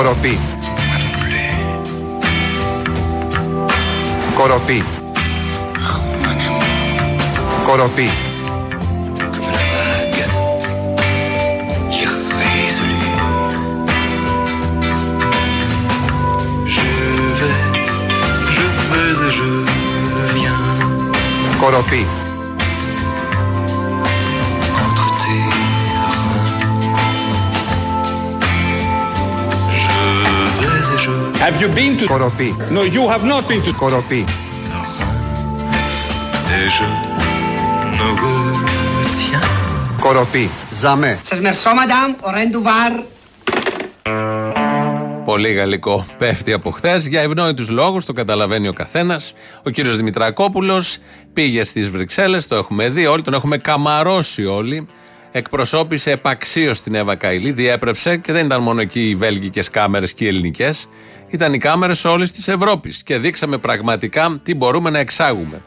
Κοροπή. Κοροπή. Κοροπή. Κοροπή. Have you been to... Κοροπή. No, you have not been to... Κοροπή. Κοροπή. Ζαμέ. Σας μερσώ, μαντάμ, ο ρεντουβάρ. Πολύ γαλλικό πέφτει από χθες. Για ευνόητους λόγους, το καταλαβαίνει ο καθένας. Ο κύριος Δημητρακόπουλος πήγε στις Βρυξέλλες, το έχουμε δει όλοι, τον έχουμε καμαρώσει όλοι. Εκπροσώπησε επαξίως την Εύα Καηλή, διέπρεψε και δεν ήταν μόνο εκεί οι βέλγικες κάμερες και οι ελληνικές. Ήταν οι κάμερες όλης της Ευρώπης. Και δείξαμε πραγματικά τι μπορούμε να εξάγουμε.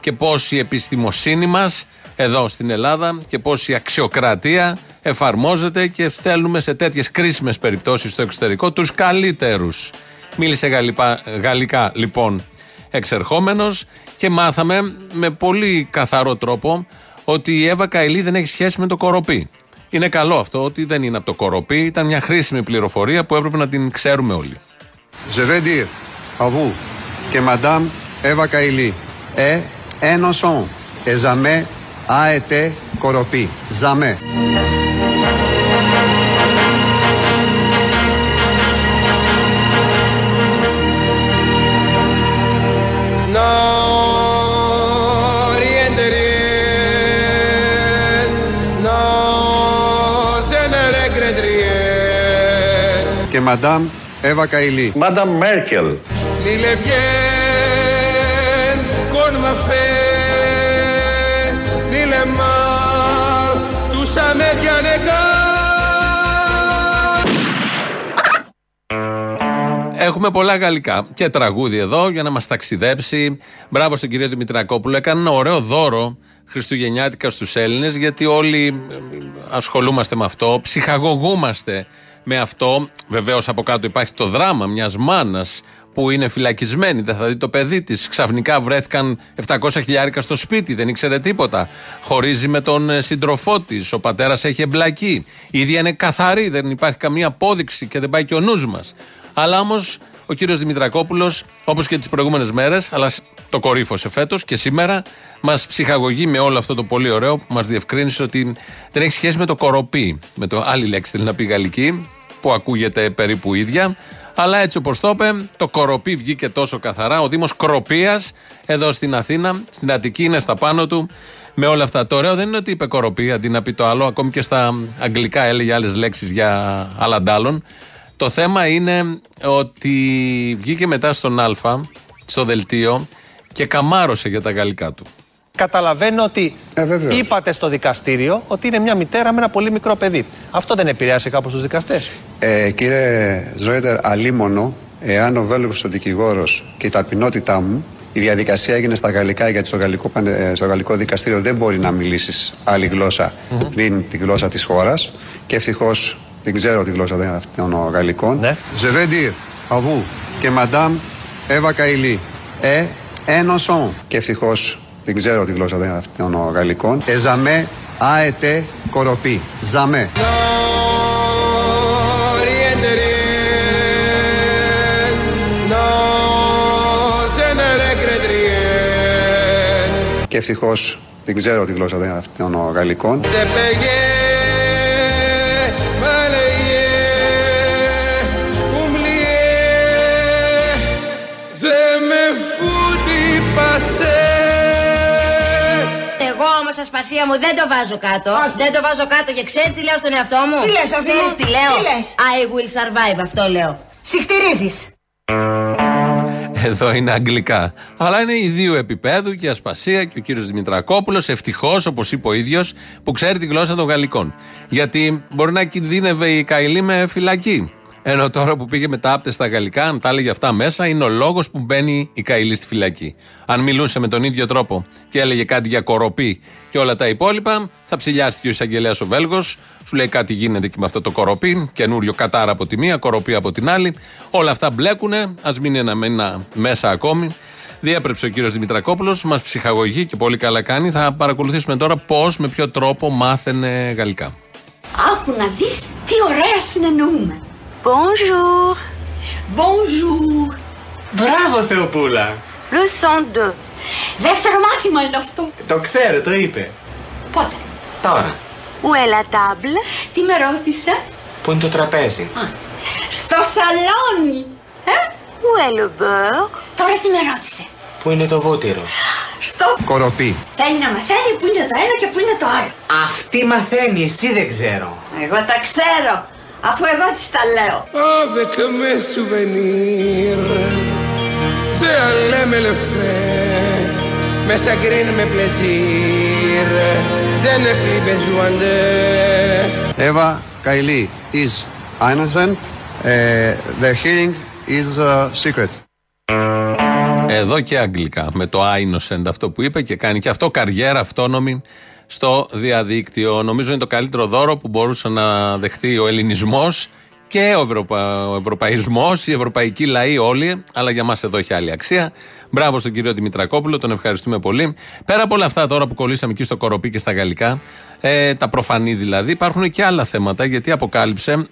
Και πώς η επιστημοσύνη μας εδώ στην Ελλάδα και πώς η αξιοκρατία εφαρμόζεται και στέλνουμε σε τέτοιες κρίσιμες περιπτώσεις στο εξωτερικό τους καλύτερους. Μίλησε γαλλικά, γαλλικά λοιπόν εξερχόμενος και μάθαμε με πολύ καθαρό τρόπο ότι η Εύα Καηλή δεν έχει σχέση με το κοροπή. Είναι καλό αυτό ότι δεν είναι από το κοροπή, ήταν μια χρήσιμη πληροφορία που έπρεπε να την ξέρουμε όλοι. Ζεβέντιρ, αβού και μαντάμ Εύα Καηλή. Ε, ένωσον, εζαμέ, αετέ, κοροπή. Ζαμέ. Και μαντάμ Eva Kaili Madame Merkel. L'île est bien qu'on m'a fait, l'île est mal, tout ça m'est bien égal. Έχουμε πολλά γαλλικά και τραγούδι εδώ για να μας ταξιδέψει. Μπράβο στον κύριο Δημητρακόπουλο. Έκανε ένα ωραίο δώρο Χριστουγεννιάτικα στους Έλληνες, γιατί όλοι ε, ασχολούμαστε με αυτό, ψυχαγωγούμαστε με αυτό. Βεβαίως από κάτω υπάρχει το δράμα μιας μάνας που είναι φυλακισμένη, δεν θα δει το παιδί της. Ξαφνικά βρέθηκαν 700 χιλιάρικα στο σπίτι, δεν ήξερε τίποτα. Χωρίζει με τον ε, σύντροφό της, ο πατέρας έχει εμπλακεί. Η ίδια είναι καθαρή, δεν υπάρχει καμία απόδειξη και δεν πάει και ο νους μας. Αλλά όμως ο κύριος Δημητρακόπουλος, όπως και τις προηγούμενες μέρες, αλλά το κορύφωσε φέτος και σήμερα, μας ψυχαγωγεί με όλο αυτό το πολύ ωραίο που μας διευκρίνησε ότι δεν έχει σχέση με το κοροπή. Με το άλλη λέξη θέλει να πει γαλλική, που ακούγεται περίπου ίδια. Αλλά έτσι όπως το είπε, το κοροπή βγήκε τόσο καθαρά. Ο Δήμος Κροπίας, εδώ στην Αθήνα, στην Αττική, είναι στα πάνω του. Με όλα αυτά. Το ωραίο δεν είναι ότι είπε κοροπή αντί να πει το άλλο. Ακόμη και στα αγγλικά έλεγε άλλες λέξεις για άλλαντάλλον. Το θέμα είναι ότι βγήκε μετά στον Α, στο δελτίο και καμάρωσε για τα γαλλικά του. Καταλαβαίνω ότι Ε, βεβαίως. είπατε στο δικαστήριο ότι είναι μια μητέρα με ένα πολύ μικρό παιδί. Αυτό δεν επηρέασε κάπως τους δικαστές. Ε, κύριε Ζόιτερ, αλίμονο, εάν ο Βέλγος ο δικηγόρος και η ταπεινότητά μου, η διαδικασία έγινε στα γαλλικά γιατί στο γαλλικό, πανε- ε, στο γαλλικό δικαστήριο δεν μπορεί να μιλήσεις άλλη γλώσσα πριν τη γλώσσα της χώρας και ευτυχώς δεν ξέρω τη γλώσσα δεν- των γαλλικών. Ναι. Je vais dire à vous que Madame Eva Kaili est innocent και ευτυχώς δεν ξέρω τη γλώσσα δεν- των γαλλικών. Et jamais a été corrompue. Jamais. No riente rien, no se ne regrette rien. Και ευτυχώς δεν ξέρω τη γλώσσα δεν- των γαλλικών. Se όμω, ασπασία μου, δεν το βάζω κάτω. Δεν το βάζω κάτω και ξέρεις τι λέω στον εαυτό μου; Τι λες, Σοφή μου; Ξέρεις τι λέω; Τι λες; I will survive, αυτό λέω. Συχτηρίζεις. Εδώ είναι αγγλικά. Αλλά είναι ιδίου επίπεδου και η Ασπασία και ο κύριος Δημητρακόπουλος. Ευτυχώς, όπως είπε ο ίδιος, που ξέρει τη γλώσσα των Γαλλικών. Γιατί μπορεί να κινδύνευε η Καηλή με φυλακή. Ενώ τώρα που πήγε με τα άπτες στα γαλλικά, αν τα έλεγε αυτά μέσα, είναι ο λόγος που μπαίνει η Καηλή στη φυλακή. Αν μιλούσε με τον ίδιο τρόπο και έλεγε κάτι για κοροπή και όλα τα υπόλοιπα, θα ψηλιάστηκε ο εισαγγελέας ο Βέλγος, σου λέει κάτι γίνεται και με αυτό το κοροπή, καινούριο κατάρα από τη μία, κοροπή από την άλλη. Όλα αυτά μπλέκουνε, ας μείνει ένα μένα μέσα ακόμη. Διέπρεψε ο κύριος Δημητρακόπουλος, μας ψυχαγωγεί και πολύ καλά κάνει. Θα παρακολουθήσουμε τώρα πώς, με ποιο τρόπο μάθαινε γαλλικά. Άκου να δεις τι ωραία συνεννοούμε. Bonjour, Bonjour. Μπράβο Θεοπούλα! le 102. Δεύτερο μάθημα είναι αυτό. Το ξέρω, το είπε. Πότε; Τώρα, Où est la table; Τι με ρώτησε; που είναι το τραπέζι; Α, στο σαλόνι. Ε, Où est le beurre; Τώρα τι με ρώτησε; Που είναι το βούτυρο; Στο Κοροπή. θέλει να μαθαίνει που είναι το ένα και που είναι το άλλο. Αυτή μαθαίνει, εσύ δεν ξέρω. Εγώ τα ξέρω. Αφού εγώ της τα λέω. Avec mes souvenirs C'est un me le fait Mais ça grine mes plaisirs Je n'ai plus besoin de Eva Kaili is innocent. Uh, the hearing is uh, secret. Εδώ και αγγλικά. Με το innocent αυτό που είπε και κάνει και αυτό καριέρα αυτόνομη στο διαδίκτυο. Νομίζω είναι το καλύτερο δώρο που μπορούσε να δεχθεί ο ελληνισμός και ο, Ευρωπα... ο ευρωπαϊσμός, οι ευρωπαϊκοί λαοί όλοι, αλλά για μας εδώ έχει άλλη αξία. Μπράβο στον κύριο Δημητρακόπουλο, τον ευχαριστούμε πολύ. Πέρα από όλα αυτά τώρα που κολλήσαμε εκεί στο κοροπή και στα γαλλικά, ε, τα προφανή δηλαδή, υπάρχουν και άλλα θέματα γιατί αποκάλυψε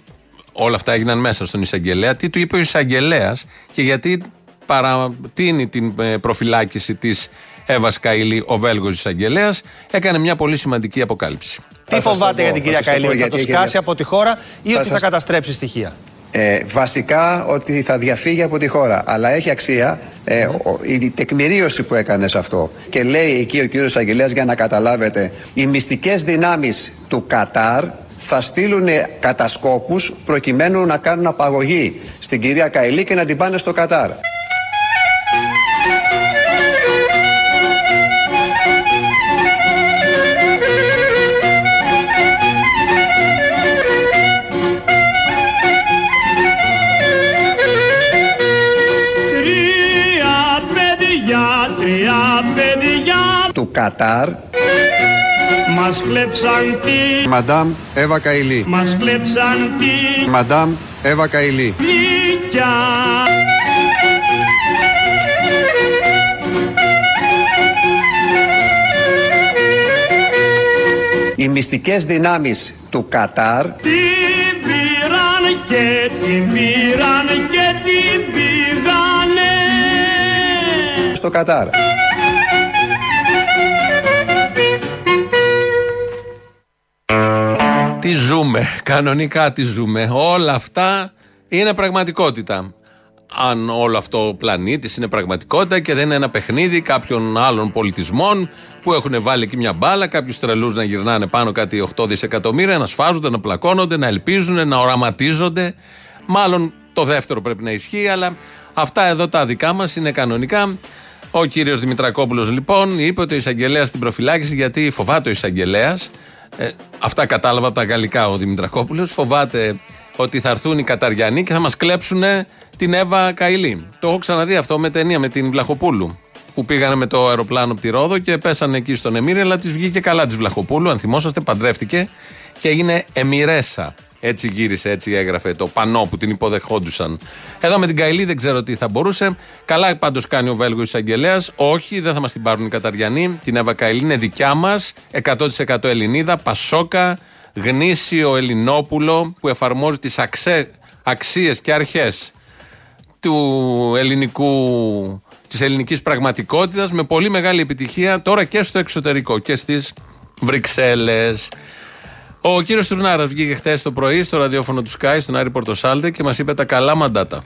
όλα αυτά έγιναν μέσα στον εισαγγελέα. Τι του είπε ο εισαγγελέας και γιατί παρατείνει την ε, προφυλάκηση της Εύα Καηλή, ο Βέλγος εισαγγελέας, έκανε μια πολύ σημαντική αποκάλυψη. Τι Θα σας φοβάται το για πω, την θα κυρία σας το πω Καηλή, ότι θα το γιατί σκάσει έχει- από τη χώρα ή Θα ότι θα σας- καταστρέψει στοιχεία; Ε, βασικά ότι θα διαφύγει από τη χώρα. Αλλά έχει αξία ε, ο- η τεκμηρίωση που έκανε σε αυτό. Και λέει εκεί ο κύριος Αγγελέας για να καταλάβετε, οι μυστικές δυνάμεις του Κατάρ θα στείλουν κατασκόπους προκειμένου να κάνουν απαγωγή στην κυρία Καηλή και να την πάνε στο Κατάρ. Κατάρ, Μας κλέψαν τη, Μαντάμ Εύα Καηλή. μας κλέψαν τη Μαντάμ Εύα Καηλή. γλυκιά Οι μυστικές δυνάμεις του Κατάρ Την πήραν και την πήραν και την πήγανε στο Κατάρ. Τι ζούμε, κανονικά τι ζούμε. Όλα αυτά είναι πραγματικότητα. Αν όλο αυτό ο πλανήτης είναι πραγματικότητα και δεν είναι ένα παιχνίδι κάποιων άλλων πολιτισμών που έχουν βάλει εκεί μια μπάλα, κάποιους τρελούς να γυρνάνε πάνω κάτι 8 δισεκατομμύρια, να σφάζονται, να πλακώνονται, να ελπίζουν, να οραματίζονται. Μάλλον το δεύτερο πρέπει να ισχύει, αλλά αυτά εδώ τα δικά μας είναι κανονικά. Ο κύριος Δημητρακόπουλος λοιπόν είπε ότι ο εισαγγελέας στην προφυλάκηση γιατί φοβάται ο εισαγγελέας. Ε, αυτά κατάλαβα από τα γαλλικά ο Δημητρακόπουλος. Φοβάται ότι θα έρθουν οι Καταριανοί και θα μας κλέψουν την Εύα Καηλή. Το έχω ξαναδεί αυτό με ταινία με την Βλαχοπούλου. Που πήγανε με το αεροπλάνο από τη Ρόδο και πέσανε εκεί στον Εμμύρη, αλλά της βγήκε καλά της Βλαχοπούλου. Αν θυμόσαστε, παντρεύτηκε και έγινε Εμμυρέσα. Έτσι γύρισε, έτσι έγραφε το πανό που την υποδεχόντουσαν. Εδώ με την Καηλή δεν ξέρω τι θα μπορούσε. Καλά πάντως κάνει ο Βέλγος εισαγγελέας. Όχι, δεν θα μας την πάρουν οι Καταριανοί. Την Εύα Καηλή είναι δικιά μας. 100% Ελληνίδα, Πασόκα, γνήσιο Ελληνόπουλο που εφαρμόζει τις αξίες και αρχές του ελληνικού της ελληνικής πραγματικότητας με πολύ μεγάλη επιτυχία τώρα και στο εξωτερικό και στις Βρυξέλλες. Ο κύριος Τουρνάρας βγήκε χθε το πρωί στο ραδιόφωνο του Sky, στον Άρη Πορτοσάλτε και μας είπε τα καλά μαντάτα.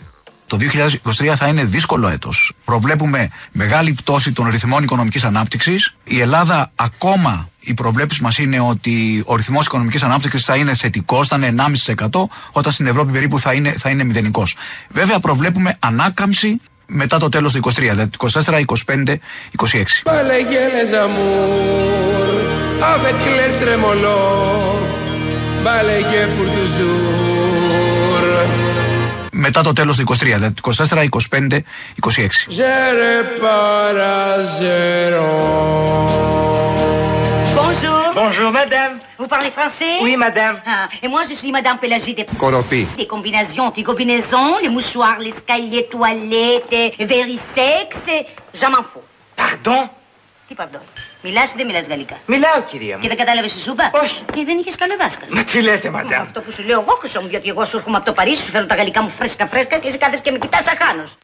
Το 2023 θα είναι δύσκολο έτος. Προβλέπουμε μεγάλη πτώση των ρυθμών οικονομικής ανάπτυξης. Η Ελλάδα ακόμα οι προβλέψεις μας είναι ότι ο ρυθμός οικονομικής ανάπτυξης θα είναι θετικός, θα είναι 1,5% όταν στην Ευρώπη περίπου θα είναι, θα είναι μηδενικός. Βέβαια προβλέπουμε ανάκαμψη μετά το τέλος του 23, δηλαδή 24, 25, 26. Balayez les amours avec l'air trémolo, balayez pour toujours. μετά το τέλος του 23, δηλαδή το 24, 25, 26. J'aurais pas la zéro. Bonjour. Bonjour, madame. Vous parlez français Oui, madame. Ah, et moi, je suis madame Pélagie des... Κοροπή. Des combinaisons, des combinaisons, les mouchoirs, les escaliers, toilettes, verisex, je m'en fous. Pardon Τι pardon. Μιλάς ή δεν μιλάς γαλλικά; Μιλάω, κυρία μου. Και δεν κατάλαβες τη σούπα; Όχι. Και δεν είχες καλό δάσκαλο; Μα τι λέτε, μαντάμ. Αυτό που σου λέω εγώ χρυσό μου, διότι εγώ σου έρχομαι από το Παρίσι, σου φέρω τα γαλλικά μου φρέσκα φρέσκα και εσύ κάθεσαι και με κοιτάς σαν χάνος.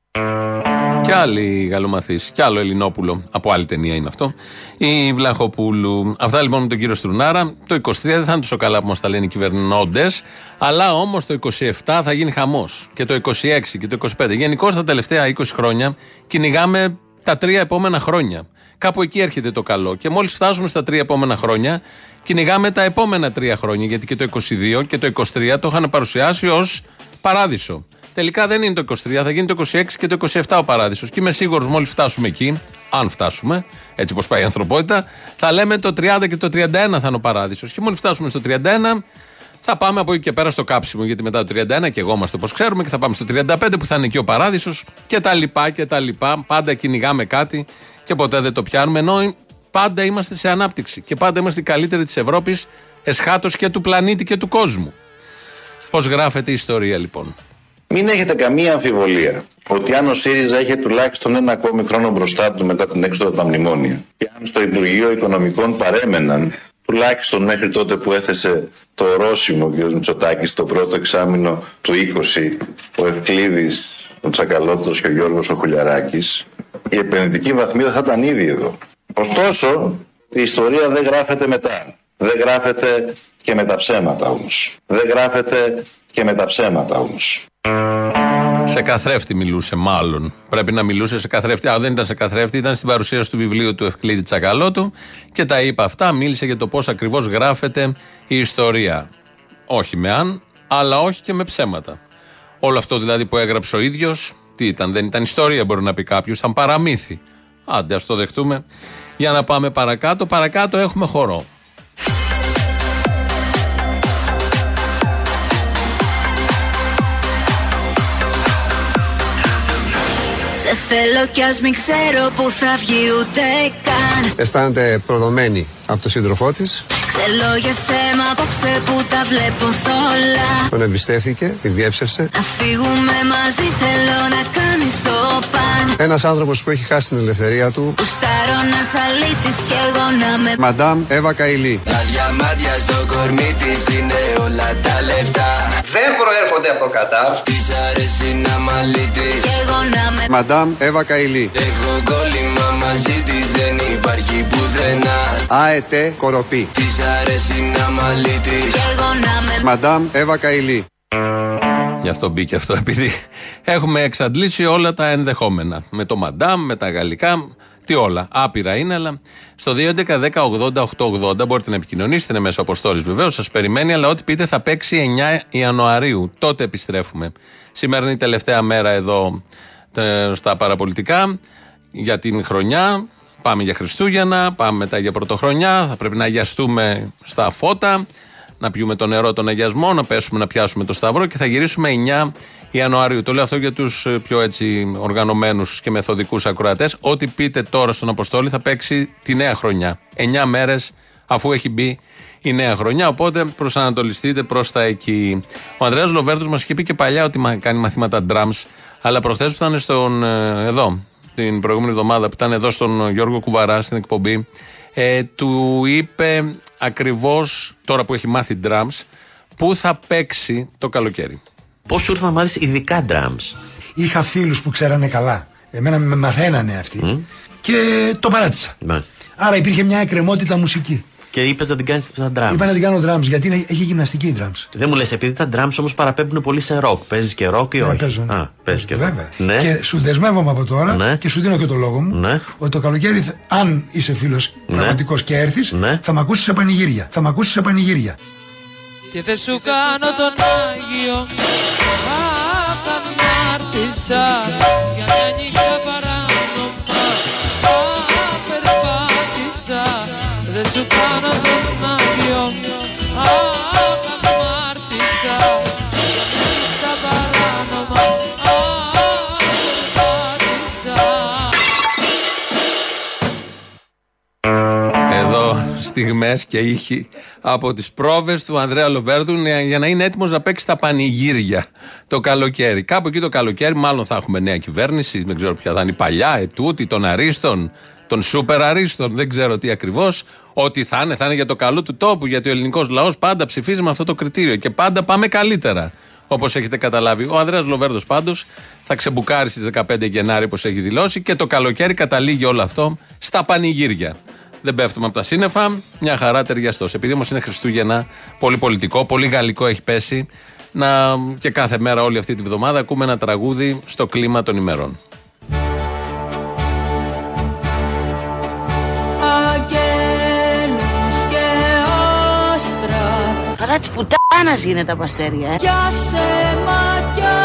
Και άλλη γαλλομαθή, και άλλο Ελληνόπουλο. Από άλλη ταινία είναι αυτό. Η Βλαχοπούλου. Αυτά λοιπόν με τον κύριο Στρουνάρα. Το 23 δεν θα είναι τόσο καλά που μας τα λένε οι κυβερνώντες. Αλλά όμως το 27 θα γίνει χαμός. Και το 26 και το 25. Γενικώς τα τελευταία 20 χρόνια κυνηγάμε τα τρία επόμενα χρόνια. Κάπου εκεί έρχεται το καλό. Και μόλις φτάσουμε στα τρία επόμενα χρόνια, κυνηγάμε τα επόμενα τρία χρόνια. Γιατί και το 22 και το 23 το είχαν παρουσιάσει ως παράδεισο. Τελικά δεν είναι το 23, θα γίνει το 26 και το 27 ο παράδεισος. Και είμαι σίγουρος μόλις φτάσουμε εκεί, αν φτάσουμε, έτσι όπως πάει η ανθρωπότητα, θα λέμε το 30 και το 31 θα είναι ο παράδεισος. Και μόλις φτάσουμε στο 31, θα πάμε από εκεί και πέρα στο κάψιμο. Γιατί μετά το 31 και εγώ είμαστε όπως ξέρουμε και θα πάμε στο 35 που θα είναι εκεί ο παράδεισος και τα λοιπά και τα λοιπά. Πάντα κυνηγάμε κάτι και ποτέ δεν το πιάνουμε. Ενώ πάντα είμαστε σε ανάπτυξη και πάντα είμαστε οι καλύτεροι της Ευρώπης, εσχάτως και του πλανήτη και του κόσμου. Πώς γράφεται η ιστορία λοιπόν; Μην έχετε καμία αμφιβολία ότι αν ο ΣΥΡΙΖΑ είχε τουλάχιστον ένα ακόμη χρόνο μπροστά του μετά την έξοδο από τα μνημόνια και αν στο Υπουργείο Οικονομικών παρέμεναν τουλάχιστον μέχρι τότε που έθεσε το ορόσημο ο κ. Μητσοτάκης το πρώτο εξάμεινο του 20 ο Ευκλήδης, ο Τσακαλώτος και ο Γιώργος ο Χουλιαράκης η επενδυτική βαθμίδα θα ήταν ήδη εδώ. Ωστόσο η ιστορία δεν γράφεται μετά. Δεν γράφεται και με τα ψέματα όμως. Δεν γράφεται και με τα ψέματα όμως. Σε καθρέφτη μιλούσε, μάλλον. Πρέπει να μιλούσε σε καθρέφτη. Α, δεν ήταν σε καθρέφτη, ήταν στην παρουσίαση του βιβλίου του Ευκλήδη Τσακαλώτου και τα είπε αυτά. Μίλησε για το πώς ακριβώς γράφεται η ιστορία. Όχι με αν, αλλά όχι και με ψέματα. Όλο αυτό δηλαδή που έγραψε ο ίδιος, τι ήταν, δεν ήταν ιστορία, μπορεί να πει κάποιος, ήταν παραμύθι. Άντε, ας το δεχτούμε. Για να πάμε παρακάτω. Παρακάτω έχουμε χορό. Σε θέλω κι ας μην ξέρω που θα βγει ούτε καν Αισθάνεται προδομένη από τον σύντροφό τη. Ξελώ για σέμα απόψε που τα βλέπω θόλα Τον εμπιστεύτηκε, την διέψευσε. Να φύγουμε μαζί θέλω να κάνεις το παν Ένας άνθρωπος που έχει χάσει την ελευθερία του. Που στάρω να σαλίτης κι εγώ να με Μαντάμ Εύα Καηλή. Τα διαμάντια στο κορμί της είναι όλα τα λεφτά Δεν προέρχονται από το Κατάρ. Της αρέσει να μαλίτης Κι εγώ να με Μαντάμ Εύα Καηλή. Έχω κόλλημα μαζί της δεν υπάρχει πουθενά ΑΕΤ Κοροπή. Της αρέσει να μαλίτης Κι εγώ να με Μαντάμ Εύα Καηλή. Γι' αυτό μπήκε αυτό, επειδή έχουμε εξαντλήσει όλα τα ενδεχόμενα. Με το μαντάμ, με τα γαλλικά, τι όλα. Άπειρα είναι, αλλά στο 2.11.10.80.880 μπορείτε να επικοινωνήσετε. Είναι μέσω αποστόλης βεβαίως, σας περιμένει, αλλά ό,τι πείτε θα παίξει 9 Ιανουαρίου. Τότε επιστρέφουμε. Σήμερα είναι η τελευταία μέρα εδώ τε- στα παραπολιτικά για την χρονιά. Πάμε για Χριστούγεννα, πάμε μετά για Πρωτοχρονιά. Θα πρέπει να αγιαστούμε στα φώτα, να πιούμε το νερό των αγιασμών, να πέσουμε να πιάσουμε το σταυρό και θα γυρίσουμε 9 Ιανουαρίου. Το λέω αυτό για τους πιο έτσι οργανωμένους και μεθοδικούς ακροατές. Ό,τι πείτε τώρα στον Αποστόλη θα παίξει τη νέα χρονιά. 9 μέρες αφού έχει μπει η νέα χρονιά. Οπότε προσανατολιστείτε προς τα εκεί. Ο Ανδρέας Λοβέρδος μας είχε πει και παλιά ότι μα- κάνει μαθήματα drums, αλλά προχθές που ήταν στον, ε, εδώ, την προηγούμενη εβδομάδα που ήταν εδώ στον Γιώργο Κουβαρά στην εκπομπή, ε, του είπε ακριβώς τώρα που έχει μάθει drums, πού θα παίξει το καλοκαίρι. Πώς σου ήρθε να μάθεις ειδικά drums; Είχα φίλους που ξέρανε καλά. Εμένα με μαθαίνανε αυτοί. Και το παράτησα. Μάλιστα. Άρα υπήρχε μια εκκρεμότητα μουσική. Και είπες να την κάνεις στα drums. Είπα να την κάνω drums γιατί είναι, έχει γυμναστική drums. Δεν μου λες, επειδή τα drums όμως παραπέμπουν πολύ σε rock. Παίζεις και rock ή Ναι, όχι; παίζω, ναι. Α, παίζει και rock. Βέβαια. Ναι. Και σου δεσμεύομαι από τώρα Ναι. και σου δίνω και το λόγο μου Ναι. ότι το καλοκαίρι, θα- αν είσαι φίλος Ναι. πραγματικός και έρθεις, Ναι. θα με ακούσεις σε πανηγύρια. Θα με ακούσεις σε πανηγύρια. Και δεν σου κάνω τον Άγιο Αχ, αμάρτησα Για μια νύχτα σου κάνω Εδώ στιγμές και ήχοι από τις πρόβες του Ανδρέα Λοβέρδου για να είναι έτοιμος να παίξει τα πανηγύρια το καλοκαίρι. Κάπου εκεί το καλοκαίρι μάλλον θα έχουμε νέα κυβέρνηση, δεν ξέρω ποια θα είναι παλιά, ετούτη, τον Αρίστων, των Σούπερ Αρίστων, δεν ξέρω τι ακριβώς. Ό,τι θα είναι, θα είναι για το καλό του τόπου, γιατί ο ελληνικός λαός πάντα ψηφίζει με αυτό το κριτήριο και πάντα πάμε καλύτερα. Όπως έχετε καταλάβει. Ο Ανδρέας Λοβέρδος πάντως θα ξεμπουκάρει στις 15 Γενάρη, όπως έχει δηλώσει, και το καλοκαίρι καταλήγει όλο αυτό στα πανηγύρια. Δεν πέφτουμε από τα σύννεφα, μια χαρά ταιριαστός. Επειδή όμως είναι Χριστούγεννα, πολύ πολιτικό, πολύ γαλλικό έχει πέσει, να, και κάθε μέρα όλη αυτή τη βδομάδα ακούμε ένα τραγούδι στο κλίμα των ημερών. Καλά της πουτάνας γίνεται από αστέρια, ε. Κι άσε μάτια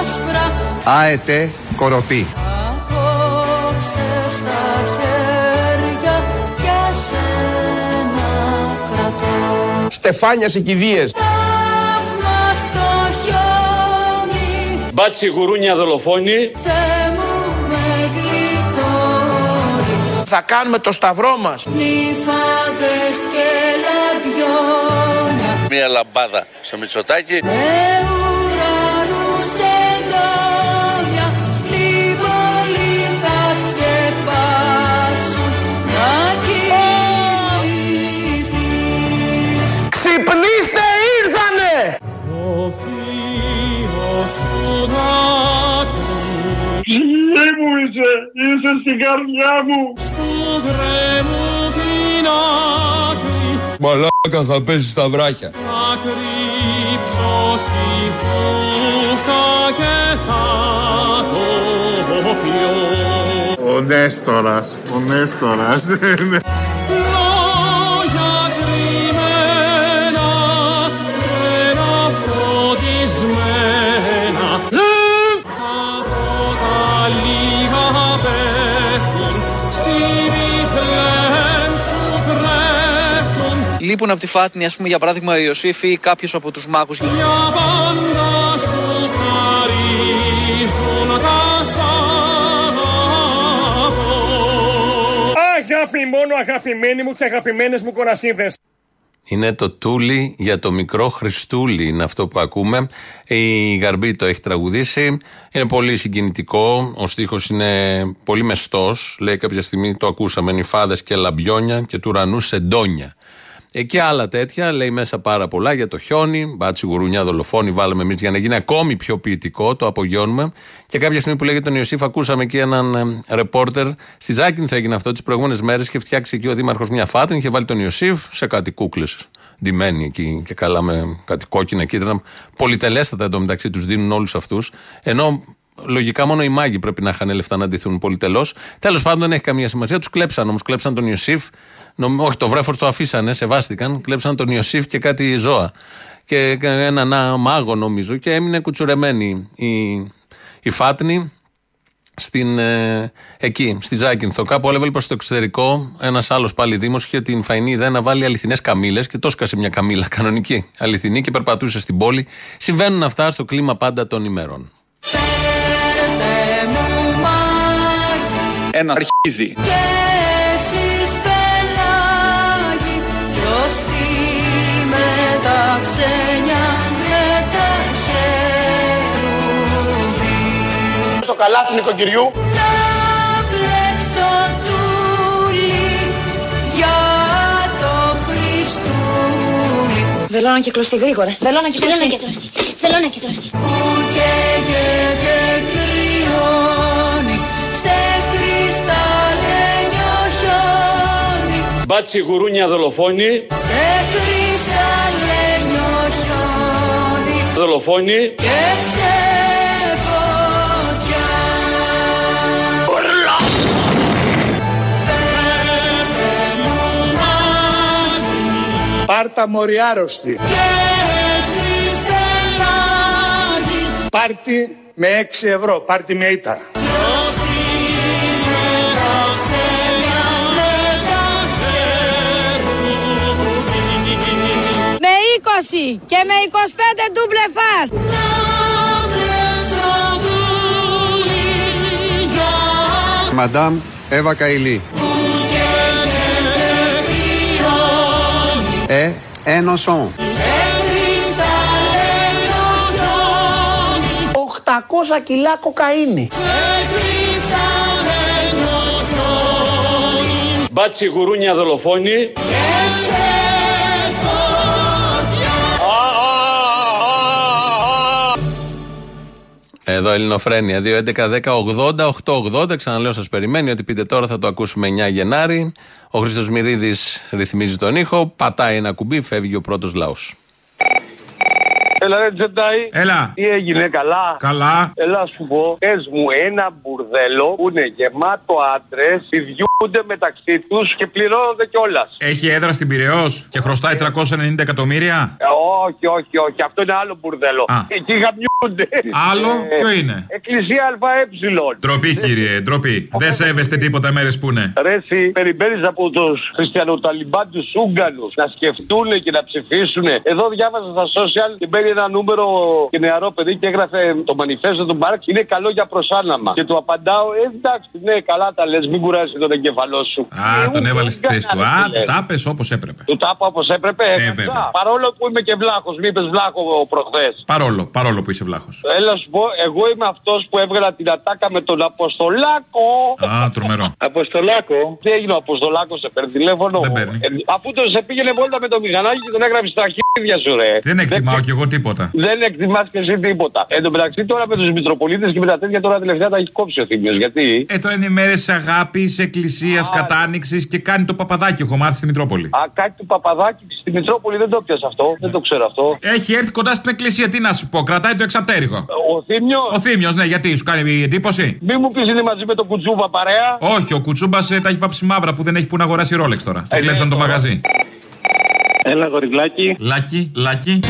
άσπρα ΑΕΤΕ Κοροπή. Απόψε στα χέρια Κι σένα κρατώ Στεφάνιας σε κηδείες. Θαύμα στο χιόνι Μπάτσι γουρούνια δολοφόνη. Θεέ μου με γλιτώνει Θα κάνουμε το σταυρό μας. Νυφάδες και λαμπιόνια Μία λαμπάδα στο Μητσοτάκι. Με ουρανούς εντόνια Την πόλη θα σκεπάσουν Να κοιμηθείς Ξυπνήστε ήρθανε! Ο θείος σου Τι μου είσαι, είσαι στην καρδιά μου. Στου γκρέμου την άκρη Μαλάκα θα πέσει στα βράχια. Θα κρύψω στη χούφτα και θα το πιω Ο Νέστορας, ο Νέστορας. Λείπουν από τη Φάτνη, ας πούμε, για παράδειγμα, ο Ιωσήφ ή κάποιος από τους μάγους. Για πάντα σου χαρίζουν τα σ' Αγάπη μόνο αγαπημένοι μου και αγαπημένες μου κορασίδες. Είναι το τούλι για το μικρό Χριστούλη, είναι αυτό που ακούμε. Η Γαρμπή το έχει τραγουδήσει. Είναι πολύ συγκινητικό. Ο στίχος είναι πολύ μεστός. Λέει κάποια στιγμή το ακούσαμε. Νυφάδες και λαμπιόνια και του ουρανού σεντόνια. Ε, και άλλα τέτοια. Λέει μέσα πάρα πολλά για το χιόνι. Μπάτσι γουρουνιά δολοφόνη βάλαμε εμείς για να γίνει ακόμη πιο ποιητικό. Το απογειώνουμε. Και κάποια στιγμή που λέγεται τον Ιωσήφ, ακούσαμε εκεί έναν ε, ρεπόρτερ. Στη Ζάκυνθο έγινε αυτό τις προηγούμενες μέρες και φτιάξει εκεί ο Δήμαρχος μια φάτριν. Είχε βάλει τον Ιωσήφ σε κάτι κούκλες. Ντυμένοι εκεί και καλά με κάτι κόκκινα κίτρινα. Πολυτελέστατα εντωμεταξύ τους δίνουν όλους αυτούς. Ενώ Λογικά μόνο οι μάγοι πρέπει να είχαν λεφτά να ντυθούν πολυτελώς. Τέλος πάντων δεν έχει καμία σημασία. Τους κλέψαν όμως. Κλέψαν τον Ιωσήφ. Νομ, όχι, το βρέφος το αφήσανε, σεβάστηκαν. Κλέψαν τον Ιωσήφ και κάτι ζώα. Και έναν α, μάγο νομίζω. Και έμεινε κουτσουρεμένη η, η Φάτνη στην, ε, εκεί, στη Ζάκυνθο. Κάπου όλευε προς το εξωτερικό. Ένας άλλος πάλι Δήμος είχε την φαϊνή ιδέα να βάλει αληθινές καμίλε και το σκάσε μια καμίλα κανονική, αληθινή και περπατούσε στην πόλη. Συμβαίνουν αυτά στο κλίμα πάντα των ημερών. Φέρτε μου μάγι Ένα αρχίδι. και χερουβί Στο καλάθι νοικοκυριού. Να μπλέξω τούλι για το Χριστούλι Βελόνα και κλωστή, γρήγορα. Βελόνα και κλωστή. Βελόνα και κλωστή. που καίγεται κρυώνει σε κρυσταλλένιο χιόνι Μπάτσι γουρούνια δολοφόνη. σε κρυσταλλένιο χιόνι Δολοφόνη. και σε Πάρτα μοριάρωστη. και εσείς πελάγι Πάρτι με 6 ευρώ. Πάρτι με ήττα. Μπροστή με τα ξένια με τα χερουβί Με 20 και με 25 ντούμπλε φας. Να μπλέξω τούλι για Μαντάμ Εύα Καηλή. Ένωσον. 800 κιλά κοκαίνη. Μπάτσι γουρούνια δολοφόνη. Εδώ Ελληνοφρένια 2.11.10.80.880. Ξαναλέω, σας περιμένει ότι πείτε τώρα θα το ακούσουμε 9 Γενάρη. Ο Χρήστος Μυρίδης ρυθμίζει τον ήχο. Πατάει ένα κουμπί, φεύγει ο πρώτος λαός. Έλα ρε Τζεντάι. Έλα. Τι έγινε, καλά; Καλά. Έλα σου πω, πες μου ένα μπουρδέλο που είναι γεμάτο άντρες, πηδιούνται μεταξύ τους και πληρώνονται κιόλας. Έχει έδρα στην Πυραιός και χρωστάει 390 εκατομμύρια; Ε, όχι, όχι, όχι. Αυτό είναι άλλο μπουρδέλο. Α. Εκεί γαμιούνται. Άλλο, Ε, ποιο είναι; Εκκλησία ΑΕ. Ντροπή, κύριε, ντροπή. Δεν σέβεστε τίποτα μέρες που είναι. Ρε, εσύ περιμένεις από τους χριστιανοταλιμπάν τους Ούγγανου να σκεφτούν και να ψηφίσουν. Εδώ διάβαζα στα social και μπαίνει ένα νούμερο και νεαρό παιδί και έγραφε το μανιφέστο του Μάρξ είναι καλό για προσάναμα. Και του απαντάω, ε, εντάξει, ναι, καλά τα λες, μην κουράζεις τον εγκεφαλό σου. Α, Ε, τον ούτε έβαλες στη Ούγγανα, θέση του. ρε, Α, φίλε. του τα πες όπως έπρεπε. Του τα είπα όπως έπρεπε. Ε, έπαιξα. βέβαια. Παρόλο που είμαι και βλάχος, μη είπε βλάχο προχθές. Παρόλο, παρόλο που είσαι βλάχος. Έλα σου πω, εγώ είμαι αυτός που έβγαλα την ατάκα με τον Αποστολάκο. Α, τρομερό. Αποστολάκο. Τι έγινε ο Αποστολάκος, σε παίρνει τηλέφωνο; Δεν παίρνει. Ε, αφού τον σε πήγαινε βόλτα με το μηχανάκι και τον έγραψε στα αρχίδια σου, ρε. Δεν εκτιμάω κι εγώ τίποτα. Δεν εκτιμάς και εσύ τίποτα. Εν τω μεταξύ τώρα με τους Μητροπολίτες και με τα τέτοια τώρα τελευταία τα έχει κόψει ο Θήμιος. Γιατί; Ε, τώρα είναι οι μέρες αγάπης, εκκλησίας, κατάνοιξη και κάνει το παπαδάκι. Έχω μάθει στη Μητρόπολη. Α, κάτι του Παπαδάκη στη Μητρόπολη δεν το πιάσα αυτό. Δεν το ξέρω αυτό. Έχει έρθει κοντά στην εκκλησία, τι να σου πω, κρατάει το εξαπτέρυγο. Ο Θήμιος; Ο Θήμιος, ναι, γιατί σου κάνει εντύπωση; Μη μου πεις είναι μαζί με τον Κουτσούμπα παρέα. Όχι, ο Κουτσούμπας ε, τα έχει βάψει μαύρα που δεν έχει που να αγοράσει ρόλεξ τώρα. Ε, Του κλέψαν ναι, το τώρα. μαγαζί. Έλα, γοριβλάκι. Λάκι, λάκι.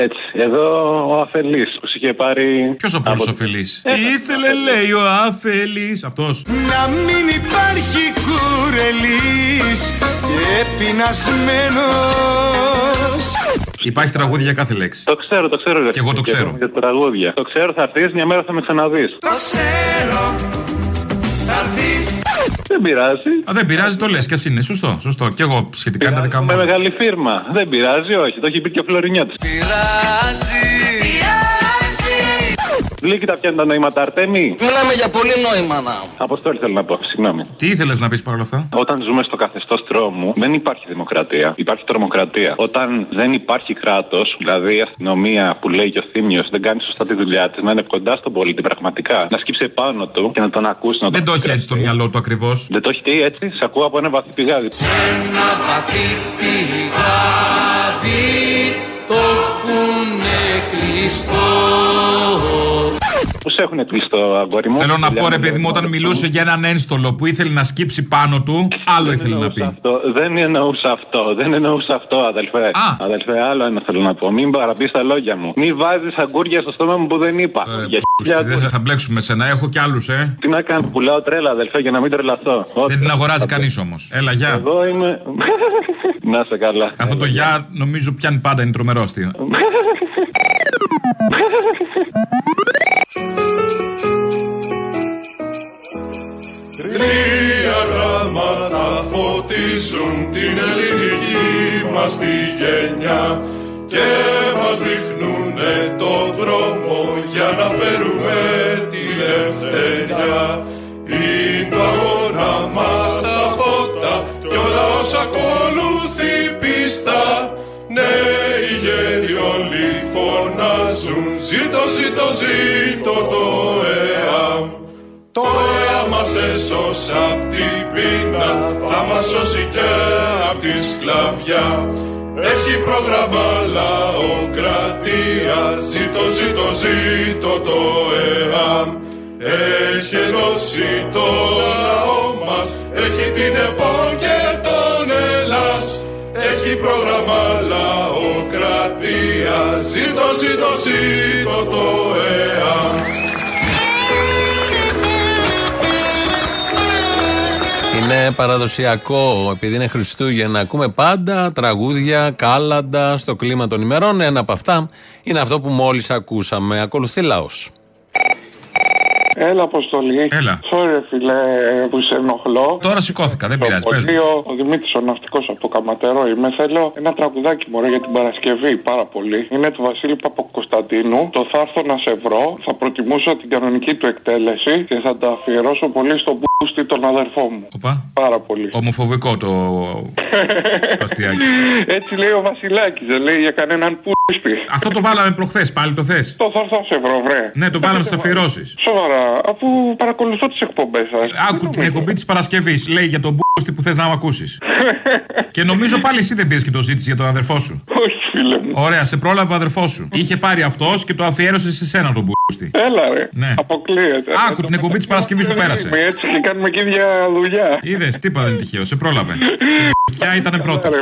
Έτσι, εδώ ο Αφελής που σου είχε πάρει. Ποιος ο πρώτο ωφελή. Ε, Ήθελε, λέει ο Αφελής. Αυτός. Να μην υπάρχει κουρελής και πεινασμένος Υπάρχει τραγούδι για κάθε λέξη. Το ξέρω, το ξέρω. ρε. Και εγώ το ξέρω. Για τα τραγούδια. Το ξέρω, θα έρθει, μια μέρα θα με ξαναδείς. Το ξέρω Θα έρθεις Δεν πειράζει. Α, δεν πειράζει, το λες κι α είναι. Σωστό, σωστό. Και εγώ σχετικά τα δικά μου. Με μεγάλη φίρμα. Δεν πειράζει, όχι. Το έχει πει και ο Φλωρινιώτης. Πειράζει Λύκη τα πιάνει τα νοήματα, Αρτέμι. Μιλάμε για πολύ νόημα να Αποστόλη θέλω να πω, συγγνώμη. Τι ήθελες να πεις παρόλα αυτά; Όταν ζούμε στο καθεστώς τρόμου, δεν υπάρχει δημοκρατία. Υπάρχει τρομοκρατία. Όταν δεν υπάρχει κράτος, δηλαδή η αστυνομία που λέει και ο Θήμιος δεν κάνει σωστά τη δουλειά της, να είναι κοντά στον πολίτη πραγματικά, να σκύψει επάνω του και να τον ακούσει να Δεν το τον έχει έτσι στο μυαλό του ακριβώς. Δεν το έχει τι έτσι, σε ακούω από ένα βαθύ πηγάδι. Ένα βαθύ πηγάδι Το έχουνε κλειστό Πώς έχουν κλειστό, αγόρι μου; Θέλω να Φιλιά πω, ρε μου, παιδί μου, όταν μιλούσε για έναν ένστολο που ήθελε να σκύψει πάνω του, άλλο ήθελε να πει. Αυτό, δεν εννοούσα αυτό, δεν εννοούσα αυτό, αδελφέ. Αδελφέ, άλλο ένα θέλω να πω. Μην παραπείς τα λόγια μου. Μην βάζεις αγκούρια στο στόμα μου που δεν είπα. Για χίλια Δεν θα, θα μπλέξουμε με σένα, έχω κι άλλους, ε. Τι να κάνω, πουλάω τρέλα, αδελφέ, για να μην τρελαθώ. Δεν την αγοράζει κανείς όμως. Έλα, γεια. Εγώ είμαι. να σε καλά. Αυτό το γεια νομίζω πιάνει πάντα, είναι τρομερό αστείο. Τρία γράμματα φωτίζουν την ελληνική μας τη γενιά και μας δείχνουνε το δρόμο για να φέρουμε τη ελευθεριά. Είναι το αγώνα μας τα φώτα κι όλα όσα ακολουθεί ζήτω, ζήτω, ζήτω το ΕΑΜ. Το ΕΑ μας έσωσε απ' την πείνα Θα μας σώσει και απ' τη σκλαβιά. Έχει πρόγραμμα λαοκρατία. Ζήτω, ζήτω, ζήτω το ΕΑΜ Έχει ενώσει το λαό μας Έχει την ΕΠΟΛ και τον Ελλάς. Έχει πρόγραμμα λαοκρατία Ζήτω, ζήτω, ζήτω το ΕΑΜ Είναι παραδοσιακό, επειδή είναι Χριστούγεννα, να ακούμε πάντα τραγούδια, κάλαντα στο κλίμα των ημερών. Ένα από αυτά είναι αυτό που μόλις ακούσαμε. Ακολουθεί λαός. Έλα, Αποστολή. Έλα. Sorry, φίλε, που σε ενοχλώ. Τώρα σηκώθηκα, δεν πειράζει. Πες μου. Πολύο, ο Δημήτρης ο ναυτικός από το Καματερό είμαι. Θέλω ένα τραγουδάκι μωρέ για την Παρασκευή πάρα πολύ. Είναι του Βασίλη Παπακοσταντίνου. Το θα έρθω να σε βρω. Θα προτιμούσα την κανονική του εκτέλεση και θα τα αφιερώσω πολύ στον μπούστη τον αδερφό μου. Οπα. Πάρα πολύ. Ομοφοβικό το αστιάκι. Έτσι λέει ο Βασιλάκης, δεν λέει για κανέναν πούστη. Αυτό το βάλαμε προχθές, πάλι το θες; Το θα έρθω να σε βρω, βρε. Ναι, το βάλαμε στις αφιερώσεις. Σοβαρά, αφού παρακολουθώ τις εκπομπές σας. Άκου την εκπομπή της Παρασκευής. Λέει για τον μπούστη που θες να μ' ακούσεις. και νομίζω πάλι εσύ δεν πήρες και το ζήτηση για τον αδερφό σου. Όχι, φίλε μου. Ωραία, σε πρόλαβε ο αδερφός σου. Είχε πάρει αυτός και το αφιέρωσε σε σένα τον μπούστη. Έλα, ρε. Ναι. Αποκλείεται. Άκου την εκπομπή της Παρασκευής που πέρασε. Έτσι και κάνουμε και ίδια δουλειά. Είδες, τίποτα δεν είναι τυχαίο, σε πρόλαβε. Στην μπουστιά ήταν πρώτος;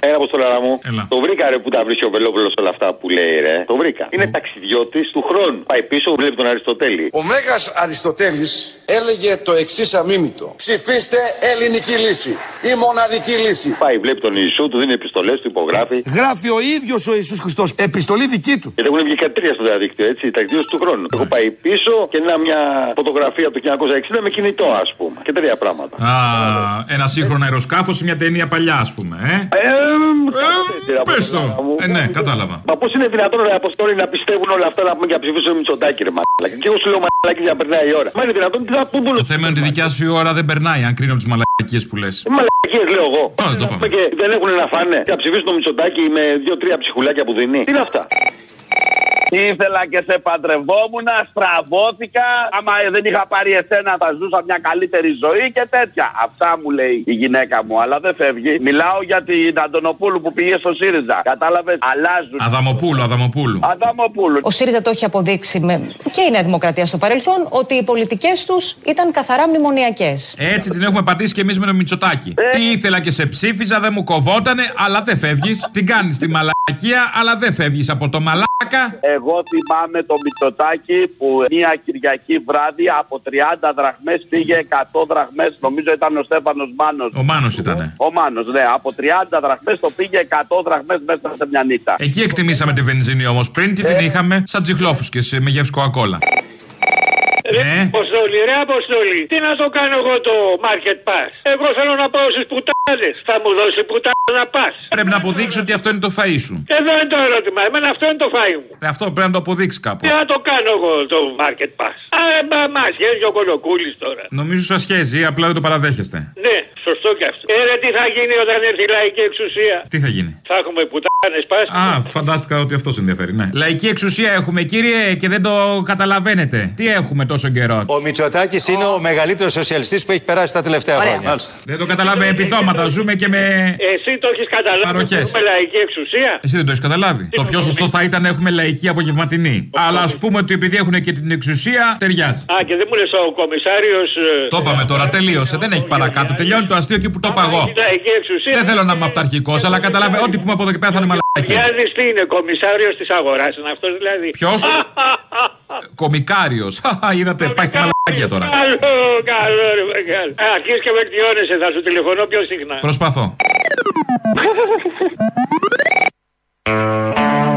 Ένα από το λαρά μου. Έλα. Το βρήκα ρε που τα βρίσκει ο Βελόπουλος όλα αυτά που λέει ρε. Το βρήκα. Είναι ταξιδιώτης του χρόνου. Πάει πίσω, βλέπει τον Αριστοτέλη. Ο Μέγας Αριστοτέλης έλεγε το εξής αμίμητο. Ψηφίστε ελληνική λύση. Η μοναδική λύση. Πάει, βλέπει τον Ιησού, του δίνει επιστολές, του υπογράφει. Γράφει ο ίδιος ο Ιησούς Χριστός. Επιστολή δική του. Γιατί έχουν βγει και τρία στο διαδίκτυο, έτσι, ταξιδιώτη του χρόνου. Έχω πάει πίσω και να μια φωτογραφία από το 1960 με κινητό, ας πούμε. Και τρία πράγματα. Α, ένα σύγχρονο αεροσκάφος σε μια ταινία παλιά, ας πούμε. Ε; Πες το. Ε, ναι, κατάλαβα. Μα πώς είναι δυνατόν ρε Αποστόλη να πιστεύουν όλα αυτά να πούμε και να ψηφίσουν Μητσοτάκη ρε μαλάκα. Και εγώ σου λέω μαλάκα για να περνάει η ώρα. Μα είναι δυνατόν τι θα πούμε. Το θέμα είναι ότι η δικιά σου η ώρα δεν περνάει, αν κρίνω από τις μαλακίες που λες. Μαλακίε λέω εγώ. Α, δεν το Να πάμε. πούμε Και δεν έχουν να φάνε. Και να ψηφίσουν το Μητσοτάκη με δύο-τρία ψυχουλάκια που δίνει. Τι είναι αυτά; Ήθελα και σε παντρευόμουν, στραβώθηκα. Άμα δεν είχα πάρει εσένα, θα ζούσα μια καλύτερη ζωή και τέτοια. Αυτά μου λέει η γυναίκα μου, αλλά δεν φεύγει. Μιλάω για την Αντωνοπούλου που πήγε στο ΣΥΡΙΖΑ. Κατάλαβες, αλλάζουν. Αδαμοπούλου, Αδαμοπούλου. Αδαμοπούλου. Ο ΣΥΡΙΖΑ το έχει αποδείξει με... και η Νέα Δημοκρατία στο παρελθόν ότι οι πολιτικές τους ήταν καθαρά μνημονιακές. Έτσι την έχουμε πατήσει και εμείς με το Μητσοτάκι. Τι ήθελα και σε ψήφιζα, δεν μου κοβότανε, αλλά δεν φεύγεις. Την κάνεις τη μαλακία, αλλά δεν φεύγεις από το μαλάκα. Εγώ θυμάμαι το Μητσοτάκι που μια Κυριακή βράδυ από 30 δραχμές πήγε 100 δραχμές. Νομίζω ήταν ο Στέφανος Μάνος. Ο Μάνος ήτανε. Ο Μάνος, ναι. Από 30 δραχμές το πήγε 100 δραχμές μέσα σε μια νύχτα. Εκεί εκτιμήσαμε τη βενζίνη όμως. Πριν τι την είχαμε, σαν τσιχλόφουσκε με γεύση κοκακόλα. Ναι. Αποστολή, ρε Αποστολή. Τι να το κάνω εγώ το market pass; Εγώ θέλω να πάω στις πουτάδε. Θα μου δώσει πουτάδε να πας. Πρέπει να αποδείξεις ότι αυτό είναι το φαΐ σου. Εδώ είναι το ερώτημα. Εμένα αυτό είναι το φάι μου. Ε, Αυτό πρέπει να το αποδείξεις κάπου. Τι να το κάνω εγώ το market pass; Α, μα, μα σχέζει ο κολοκούλη τώρα. Νομίζω σας σχέζει, απλά δεν το παραδέχεστε. Ναι, σωστό κι αυτό. Ε, ρε, τι θα γίνει όταν έρθει η λαϊκή εξουσία; Τι θα γίνει; Θα έχουμε πουτάδε πας. Α, φαντάστηκα ότι αυτός σε ενδιαφέρει, ναι. Λαϊκή εξουσία έχουμε, κύριε, και δεν το καταλαβαίνετε. Τι έχουμε τόσο καιρό; Ο Μητσοτάκης είναι ο μεγαλύτερος σοσιαλιστής που έχει περάσει τα τελευταία χρόνια. Δεν το καταλαβαίνει επιδόματα. Ζούμε και με. Εσύ το έχεις καταλάβει. Παροχές. ότι Έχουμε λαϊκή εξουσία. Εσύ δεν το έχεις καταλάβει. Το πιο σωστό θα ήταν να έχουμε λαϊκή απογευματινή. Αλλά ας πούμε ότι επειδή έχουν και την εξουσία, ταιριάζει. Α, και δεν μου λες ο κομισάριος. Το είπαμε τώρα, τελείωσε. Δεν έχει παρακάτω. Τελειώνει το αστείο εκεί που το είπα εγώ. Λαϊκή εξουσία. Δεν θέλω να είμαι αυταρχικός, αλλά καταλάβει ό,τι πούμε από εδώ και πέρα θα είναι μαλακή. Για δεις τι είναι, κομισάριος της αγοράς είναι αυτός δηλαδή. Ποιος; Κομικάριος. Είδατε, πάει στη μαλακία τώρα. Καλό, καλό, ρε μεγάλο. Αρχίζεις και βελτιώνεσαι, θα σου τηλεφωνώ πιο συχνά. Προσπαθώ.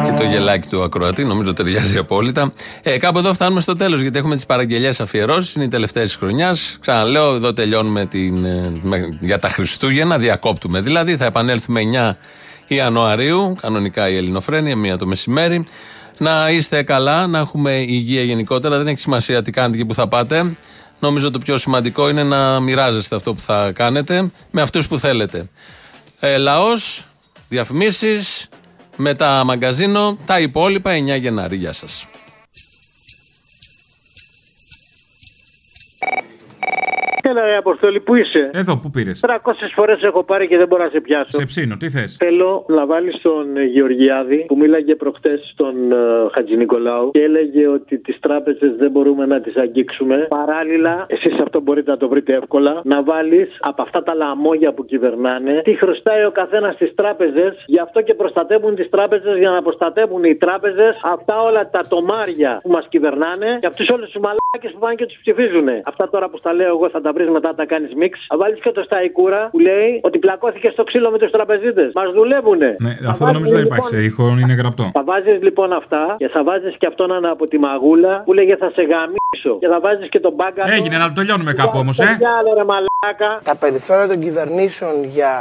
Και το γελάκι του ακροατή, νομίζω ταιριάζει απόλυτα. Ε, κάπου εδώ φτάνουμε στο τέλος, γιατί έχουμε τις παραγγελίε αφιερώσεις. Είναι οι τελευταίες της χρονιάς. Ξαναλέω, εδώ τελειώνουμε την, ε, με- για τα Χριστούγεννα. Διακόπτουμε δηλαδή. Θα επανέλθουμε 9 Ιανουαρίου, κανονικά η Ελληνοφρένεια, μία το μεσημέρι. Να είστε καλά, να έχουμε υγεία γενικότερα. Δεν έχει σημασία τι κάνετε και που θα πάτε. Νομίζω το πιο σημαντικό είναι να μοιράζεστε αυτό που θα κάνετε με αυτούς που θέλετε. Ε, λαός, διαφημίσεις, μετά μαγκαζίνο, τα υπόλοιπα 9 Γενάρη. Γεια σας. Έλα, ρε Αποστόλη, πού είσαι; Εδώ, πού πήρες; 300 φορές έχω πάρει και δεν μπορώ να σε πιάσω. Σε ψήνω, τι θες; Θέλω να βάλεις τον ε, Γεωργιάδη που μίλαγε προχτές στον ε, Χατζη Νικολάου και έλεγε ότι τις τράπεζες δεν μπορούμε να τις αγγίξουμε. Παράλληλα, εσείς αυτό μπορείτε να το βρείτε εύκολα, να βάλεις από αυτά τα λαμόγια που κυβερνάνε τι χρωστάει ο καθένας στις τράπεζες. Γι' αυτό και προστατεύουν τις τράπεζες για να προστατεύουν οι τράπεζες αυτά όλα τα τομάρια που μας κυβερνάνε και αυτούς όλους τους μαλάκες που πάνε και τους ψηφίζουν. Αυτά τώρα που στα λέω εγώ θα τα βρεις μετά, τα κάνεις μίξ. Θα βάλεις και το Σταϊκούρα που λέει ότι πλακώθηκε στο ξύλο με τους τραπεζίτες. Μας δουλεύουνε. Ναι, Θα αυτό δεν νομίζω δεν βάζεις, υπάρχει. Σε λοιπόν- ήχο είναι γραπτό. Θα βάζεις λοιπόν αυτά και θα βάζεις και αυτόν ένα από τη μαγούλα που λέγε θα σε γαμίσω γαμίσω. Και θα βάζεις και τον μπάγκα. Έγινε, να το τελειώνουμε κάπου όμως, ε. ρε μαλάκα. Τα περιθώρια των κυβερνήσεων για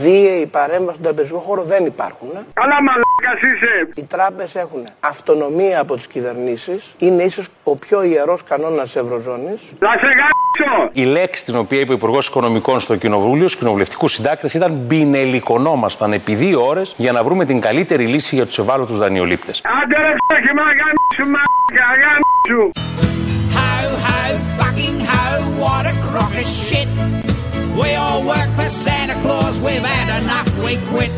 βίαιη παρέμβαση στον τραπεζικό χώρο δεν υπάρχουν. ε. Καλά μαλάκας είσαι. Οι τράπεζε έχουν αυτονομία από τις κυβερνήσεις. Είναι ίσως ο πιο ιερός κανόνας της Ευρωζώνης. Θα σε γαμίσω. Η λέξη την οποία είπε ο Υπουργός Οικονομικών στο Κοινοβούλιο, στους κοινοβουλευτικούς συντάκτες, ήταν μπινελικονόμασταν επί δύο ώρες για να βρούμε την καλύτερη λύση για τους ευάλωτους δανειολήπτες. Άντε ρε φτώχη μα γαμίσου μαλάκα γαμίσου. Fucking ho, what a crock of shit. We all work for Santa Claus, we've had enough, we quit.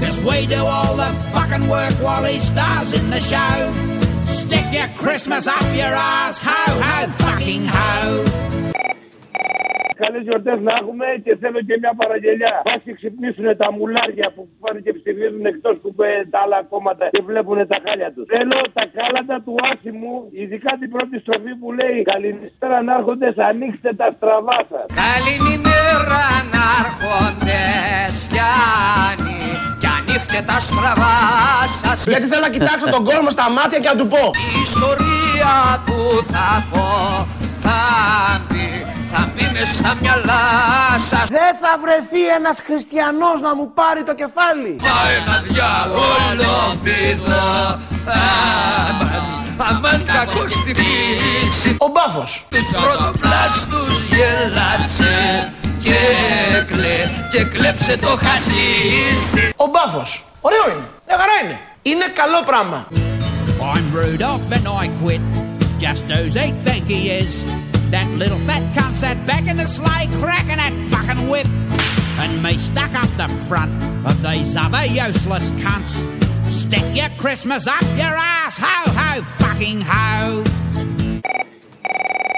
Cause we do all the fucking work while he stars in the show. Stick your Christmas up your ass, ho, ho, fucking ho. Καλές γιορτές να έχουμε και θέλω και μια παραγγελιά. Πα και ξυπνήσουν τα μουλάρια που πάνε και ψηφίζουν εκτός που ε, τα άλλα κόμματα και βλέπουν τα χάλια τους. Θέλω τα κάλατα του άσημου, ειδικά την πρώτη στροφή που λέει Καληνύστερα να έρχονται, ανοίξτε τα στραβά σας. Καληνύμερα να έρχονται Γιάννη Κι ανοίχτε τα στραβά σας Γιατί θέλω να κοιτάξω τον κόσμο στα μάτια και να του πω. Η ιστορία που θα πω θα μπει, θα μπει μες στα μυαλά σας Δεν θα βρεθεί ένας χριστιανός να μου πάρει το κεφάλι. Μα ένα διάβολο φίδο Αμάν, αμάν κακός τη φύση Ο μπάφος. Τους πρωτοπλάστους γέλασε και κλε, και κλέψε το χασίσι Ο μπάφος. Ωραίο είναι. Μια χαρά είναι. Είναι καλό πράγμα. I'm Rudolph and I quit Just who's he think he is That little fat cunt sat back in the sleigh Cracking that fucking whip And me stuck up the front Of these other useless cunts Stick your Christmas up your ass Ho ho fucking ho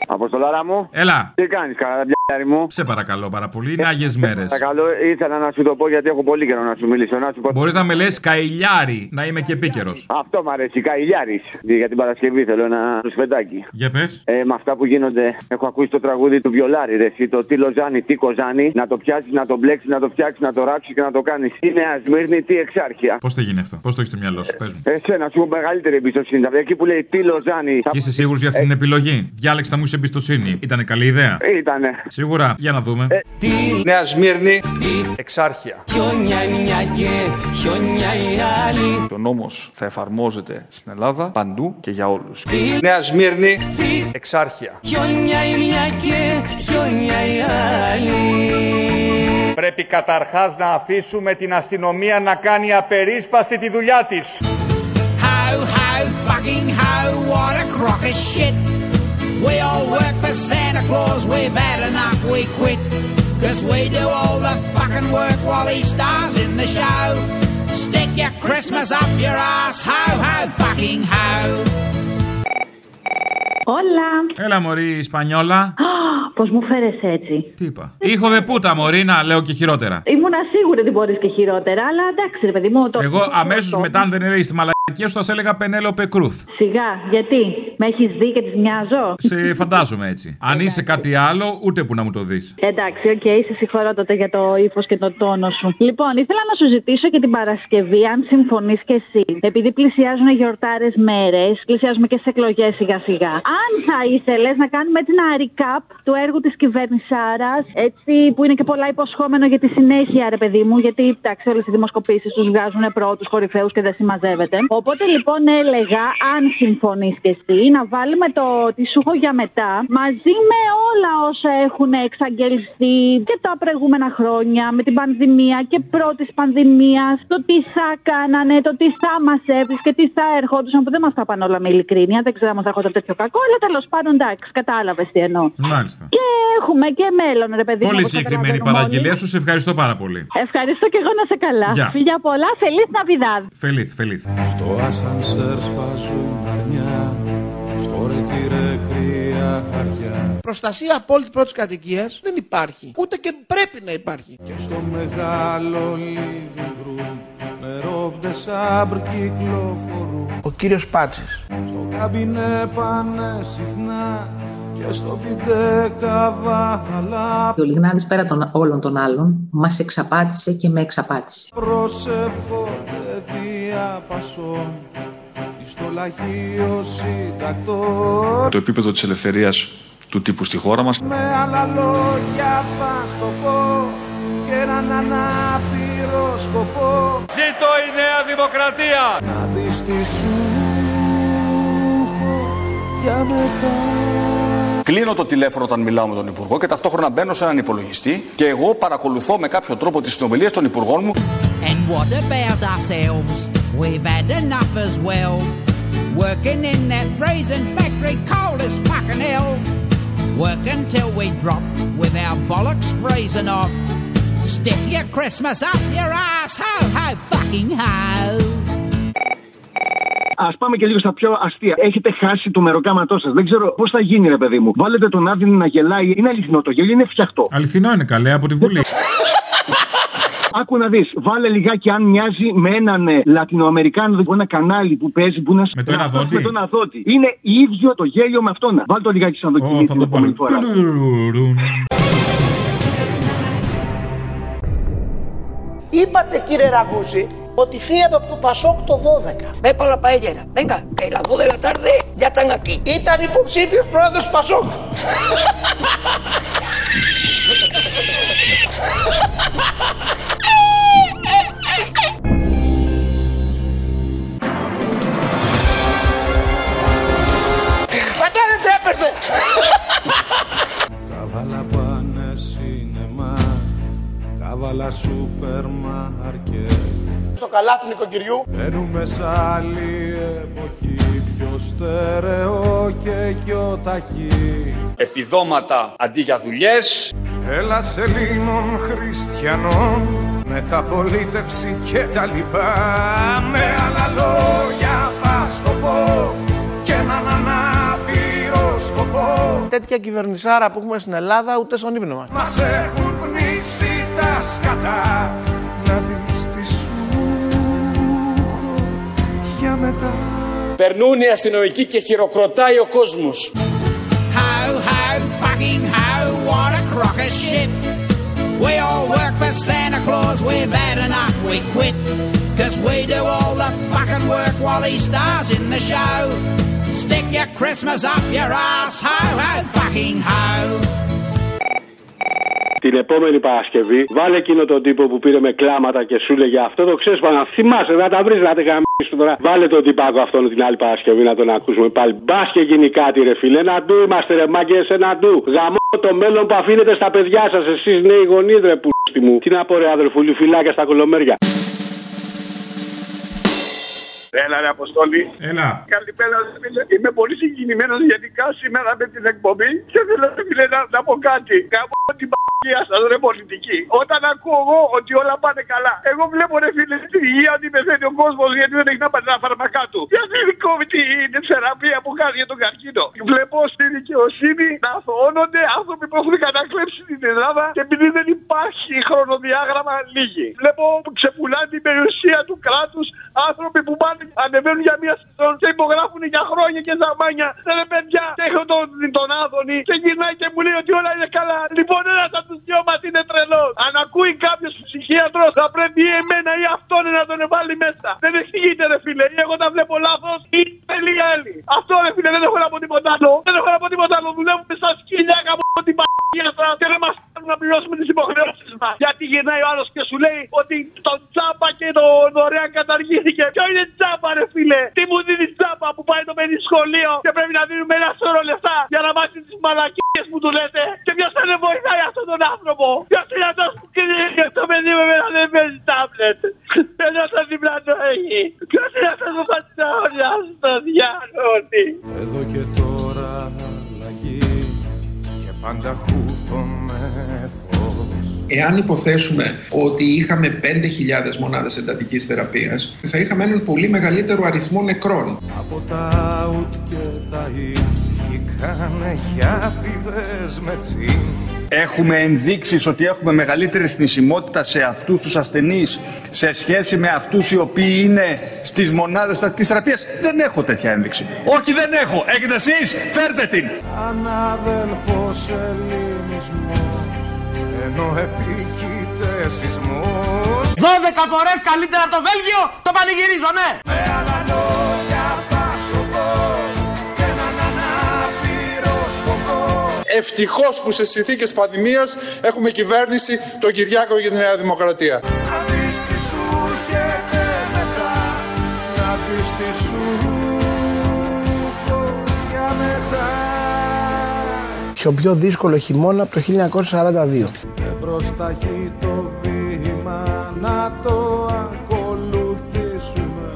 Αποστολάρα μου. Έλα. Τι κάνει, καραδιάρι μου. Σε παρακαλώ πάρα πολύ. Είναι άγιες μέρες. Παρακαλώ, ήθελα να σου το πω γιατί έχω πολύ καιρό να σου μιλήσω. Να σου πω... Μπορείς να με λες καηλιάρι, να είμαι και επίκαιρος. Αυτό μ' αρέσει, Καηλιάρη. Για την Παρασκευή θέλω ένα ρουσφετάκι. Για πες. Ε, με αυτά που γίνονται, έχω ακούσει το τραγούδι του Βιολάρη. Ρε, εσύ, το τι λοζάνι, τι κοζάνι, να το πιάσεις, να το μπλέξεις, να το φτιάξεις, να το ράξει και να το κάνεις. Τι Νέα Σμύρνη, τι εξάρχεια. Πώς θα γίνει αυτό, πώς το έχεις στο μυαλό σου, πες μου. Εσένα σου έχω μεγαλύτερη εμπιστοσύνη. Εκεί που λέει τι λοζάνι. Και είσαι σίγουρος για αυτή την επιλογή; Διάλεξε να μου είσαι εμπιστοσύνη. Ήταν καλή ιδέα; Ήτανε. Σίγουρα, για να δούμε. Τι Νέα Σμύρνη, εξάρχεια. Χιόνια μια και χιόνια η άλλη. Ο νόμος θα εφαρμόζεται στην Ελλάδα παντού και για όλους. Νέα Σμύρνη, εξάρχεια. Χιόνια η μια και χιόνια η άλλη. Πρέπει καταρχάς να αφήσουμε την αστυνομία να κάνει απερίσπαστη τη δουλειά της. Ho ho fucking ho what a crock of shit We all work for Santa Claus We've had enough we quit Cause we do all the fucking work While he stars in the show Stick your Christmas up your ass Ho ho fucking ho Όλα. Έλα, Μωρή, Ισπανιόλα. Πώς μου φέρεσαι έτσι. Τι είπα. Ήχο δε πούτα, Μωρή, να λέω και χειρότερα. Ήμουνα σίγουρη ότι μπορείς και χειρότερα, αλλά εντάξει, ρε παιδί μου. Το... Εγώ αμέσως μετά, αν δεν έλεγες τη μαλακία σου, θα σε έλεγα Πενέλοπε Κρούθ. Σιγά, γιατί; Με έχεις δει και τη μοιάζω; Σε φαντάζομαι έτσι. Αν είσαι κάτι άλλο, ούτε που να μου το πεις. Εντάξει, ok, okay, σε συγχωρώ τότε για το ύφος και τον τόνο σου. Λοιπόν, ήθελα να σου ζητήσω και την Παρασκευή, αν συμφωνείς και εσύ. Επειδή πλησιάζουν γιορτάρες μέρες, πλησιάζουμε και στις εκλογές σιγά-σιγά. Αν θα ήθελες να κάνουμε έτσι ένα recap του έργου της κυβερνησάρας, έτσι που είναι και πολλά υποσχόμενο για τη συνέχεια, ρε παιδί μου, γιατί εντάξει, όλες οι δημοσκοπήσεις τους βγάζουν πρώτους κορυφαίους και δεν συμμαζεύεται. Οπότε λοιπόν έλεγα, αν συμφωνεί και εσύ, να βάλουμε το τι σου έχω για μετά μαζί με όλα όσα έχουν εξαγγελθεί και τα προηγούμενα χρόνια με την πανδημία και πρώτης πανδημίας, το τι θα κάνανε, το τι θα μας έβρισκε, τι θα ερχόντουσαν, που δεν μας τα πάνε όλα με ειλικρίνεια, δεν ξέρω αν μα έρχονταν τέτοιο κακό, αλλά τέλος πάντων εντάξει, κατάλαβες τι εννοώ. Μάλιστα. Και έχουμε και μέλλον, ρε παιδί μου. Πολύ όπως συγκεκριμένη καταλαβαίνουμε παραγγελία όλοι. σου, σε ευχαριστώ πάρα πολύ. Ευχαριστώ και εγώ να σε καλά. Γεια. Φιλιά πολλά, φελή Ναβιδάδ. Φελίθ, φελίθ. Στο ασανσέρ σπάζουν αρνιά Στο ρετήρε κρύα χαριά Προστασία απόλυτη πρώτης κατοικίας δεν υπάρχει. Ούτε και πρέπει να υπάρχει. Και στο μεγάλο living room Με ρόμπτε σάμπρ κυκλοφορούν Ο κύριος Πάτσης. Στο καμπινέ πάνε συχνά Και στο πιτέ καβάλα Ο Λιγνάδης πέρα των όλων των άλλων μας εξαπάτησε και με εξαπάτησε. Προσεύχονται διαπασών στο λαχείο συντακτό Το επίπεδο της ελευθερίας του τύπου στη χώρα μας. Με άλλα λόγια θα στο πω και έναν ανάπηρο σκοπό Ζήτω η Νέα Δημοκρατία! Να δεις τι σου έχω για μετά Κλείνω το τηλέφωνο όταν μιλάω με τον Υπουργό και ταυτόχρονα μπαίνω σε έναν υπολογιστή και εγώ παρακολουθώ με κάποιο τρόπο τις συνομιλίες των Υπουργών μου. And what about ourselves? We've had enough as well. Working in that freezing factory cold as fucking hell. Work until we drop with our bollocks freezing off. Stick your Christmas up your ass, ho ho fucking ho. Α πάμε και λίγο στα πιο αστεία. Έχετε χάσει το μεροκάματό σας. Δεν ξέρω πώς θα γίνει, ρε παιδί μου. Βάλετε τον Άδη να γελάει. Είναι αληθινό το γέλιο, είναι φτιαχτό. Αληθινό είναι καλέ από τη Βουλή. Άκου να δεις, βάλε λιγάκι αν μοιάζει με έναν ε, Λατινοαμερικάνο ένα κανάλι που παίζει που είναι Με το ένα δόντι. Με το ένα δόντι. Είναι ίδιο το γέλιο με αυτόν. Βάλτε το λιγάκι σαν δοκιμή Ω, θα την το βάλω. επόμενη φορά. Είπατε κύριε Ραγκούση ότι φύγατε από το Πασόκ το 12. Ve por la paellera. Venga, que a las 2 de la tarde ya están aquí. Ήταν υποψήφιος πρόεδρος του Πασόκ. Πατά δεν τρέπεστε. Κάβαλα πάνε σινεμά Κάβαλα σούπερ μάρκετ Στο καλά του νοικοκυριού. Μπαίνουμε σ' άλλη εποχή Πιο στερεό και πιο ταχύ Επιδόματα αντί για δουλειές. Έλα Ελλήνων χριστιανών Μεταπολίτευση και τα λοιπά Με άλλα λόγια θα στο πω Και έναν ανάπηρο σκοπό Τέτοια κυβερνησάρα που έχουμε στην Ελλάδα ούτε στον ύπνο μας. Μας έχουν πνίξει τα σκατά Να δεις τι σου έχω για μετά Περνούν οι αστυνομικοί και χειροκροτάει ο κόσμος. Ho ho fucking ho, what a crock of shit. We all work for Santa Claus, we've had enough, we quit. Cause we do all the fucking work while he stars in the show. Stick your Christmas up your ass, ho ho fucking ho. Την επόμενη Παρασκευή, βάλε εκείνο τον τύπο που πήρε με κλάματα και σου λέγε αυτό το ξέσπανα. Θυμάσαι, να τα βρεις να τα γαμίσει τώρα. Βάλε τον τυπάκο αυτόν την άλλη Παρασκευή να τον ακούσουμε πάλι. Μπας και γίνει κάτι, ρε φίλε. Ένα ντου είμαστε, ρε μάγκε, ένα ντου. Γαμώ το μέλλον που αφήνετε στα παιδιά σας, εσείς νέοι γονείς, ρε που μου. Τι να πω, ρε αδερφούλη, φυλάκια στα κολομέρια. Έλα, ρε Αποστόλη. Έλα. Καλημέρα, ρε φίλε. Είμαι πολύ συγκινημένος γενικά σήμερα με την εκπομπή και θέλω ρε φίλε, να, να πω κάτι. Κάπου την παγία σας, ρε πολιτική. Όταν ακούω εγώ ότι όλα πάνε καλά, εγώ βλέπω ρε φίλε στην υγεία ότι πεθαίνει ο κόσμος γιατί δεν έχει να πάρει τα φάρμακά του. Γιατί δεν κόβει την θεραπεία που κάνει για τον καρκίνο. Βλέπω στη δικαιοσύνη να αθωώνονται άνθρωποι που έχουν κατακλέψει την Ελλάδα και επειδή δεν υπάρχει χρονοδιάγραμμα λίγοι. Βλέπω που ξεπουλάνε την περιουσία του κράτους άνθρωποι που πάνε, ανεβαίνουν για μία σεζόν και υπογράφουν για χρόνια και ζαμάνια. Δεν ρε παιδιά, και έχω τον, τον Άδωνη και γυρνάει και μου λέει ότι όλα είναι καλά. Λοιπόν, ένα από του δυο μα είναι τρελός. Αν ακούει κάποιος ψυχίατρος, θα πρέπει ή εμένα ή αυτόν να τον βάλει μέσα. Δεν εξηγείται, ρε φίλε. Ή εγώ τα βλέπω λάθος ή τελεία άλλη. Αυτό ρε φίλε, δεν έχω να πω τίποτα άλλο. Δεν έχω να πω τίποτα άλλο. Δουλεύουμε σαν σκύλια από την παγία σα και δεν μας κάνουν να πληρώσουμε τις υποχρεώσεις μας. Γιατί γυρνάει ο άλλος και σου λέει ότι το τσάπα και το δωρεάν καταργήθηκε. Ποιο είναι τσάπα, ρε φίλε; Τι μου δίνεις τσάπα που πάει το παιδί σχολείο και πρέπει να δίνουμε ένα σώρο λεφτά για να μάθει τις μαλακίες που του λέτε. Και ποιος θα δεν βοηθάει αυτόν τον άνθρωπο. Ποιος είναι αυτός που κρίνει το παιδί με μένα δεν παίζει τάμπλετ. Ενώ το δίπλα το έχει. Ποιος είναι αυτός που θα την αγωνιά στο διάλογο. Εδώ και τώρα αλλαγή και πάντα χούτο με φως Εάν υποθέσουμε ότι είχαμε 5.000 μονάδες εντατικής θεραπείας, θα είχαμε έναν πολύ μεγαλύτερο αριθμό νεκρών. Από τα ουτ και τα ι βγήκανε γιάπηδες με τσιν Έχουμε ενδείξεις ότι έχουμε μεγαλύτερη θνησιμότητα σε αυτούς τους ασθενείς σε σχέση με αυτούς οι οποίοι είναι στις μονάδες στατικής θεραπείας. Δεν έχω τέτοια ένδειξη. Όχι δεν έχω. Έχετε εσείς. Φέρτε την. Ανάδελφος ελληνισμός ενώ επίκειται σεισμός 12 φορές καλύτερα από το Βέλγιο, το πανηγυρίζω, ναι. Ευτυχώς που σε συνθήκες πανδημίας έχουμε κυβέρνηση τον Κυριάκο για τη Νέα Δημοκρατία. Να δεις τι σου έρχεται μετά Να δεις τι σου έχω για μετά Πιο πιο δύσκολο χειμώνα από το 1942. Και μπροστά έχει το βήμα να το ακολουθήσουμε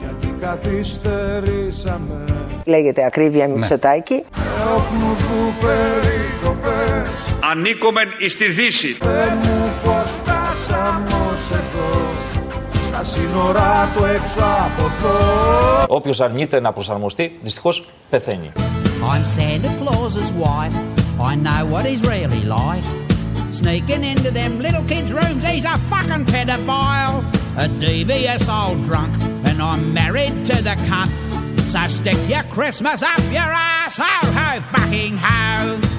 Γιατί καθυστερήσαμε Λέγεται ακρίβεια Μητσοτάκη. Εόπνου περίκοπες Ανήκομεν εις τη Δύση. Δεν μου πως φτάσαμε ως εδώ Στα σύνορά του έξω από εδώ Όποιος αρνείται να προσαρμοστεί, δυστυχώς πεθαίνει. I'm Santa Claus's wife. I know what he's really like. Sneaking into them little kids' rooms, he's a fucking pedophile. A devious old drunk, and I'm married to the cunt. So stick your Christmas up your ass, ho ho fucking ho.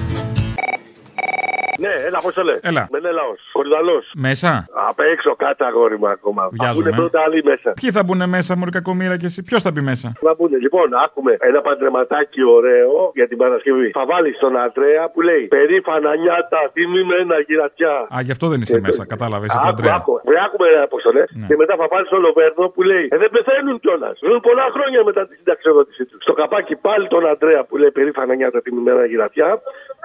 Ναι, έλα, πώς το λες; Έλα. Μενέλαο, Κορδαλό. Μέσα. Απ' έξω, κάτω αγόρι μου ακόμα. Βιάζομαι. Ακούνε πρώτα άλλοι μέσα. Ποιοι θα μπουν μέσα, Μωρή Κακομήρα και εσύ; Ποιος θα μπει μέσα; Να πούνε, λοιπόν, άκουμε ένα παντρεματάκι ωραίο για την Παρασκευή. Θα βάλεις τον Αντρέα που λέει Περήφανα νιάτα, τιμημένα γυρατιά. Α, γι' αυτό δεν είσαι μέσα, κατάλαβες. Είσαι το Άκου, Αντρέα. άκου. Βρε, άκουμε ρε Απόστολε. Και μετά θα βάλει τον Λοβέρνο που λέει Ε, δεν πεθαίνουν κιόλας. Ζουν πολλά χρόνια μετά τη συνταξιοδότησή τους. Στο καπάκι πάλι τον Αντρέα που λέει Περήφανα νιάτα, τιμημένα γυρατιά.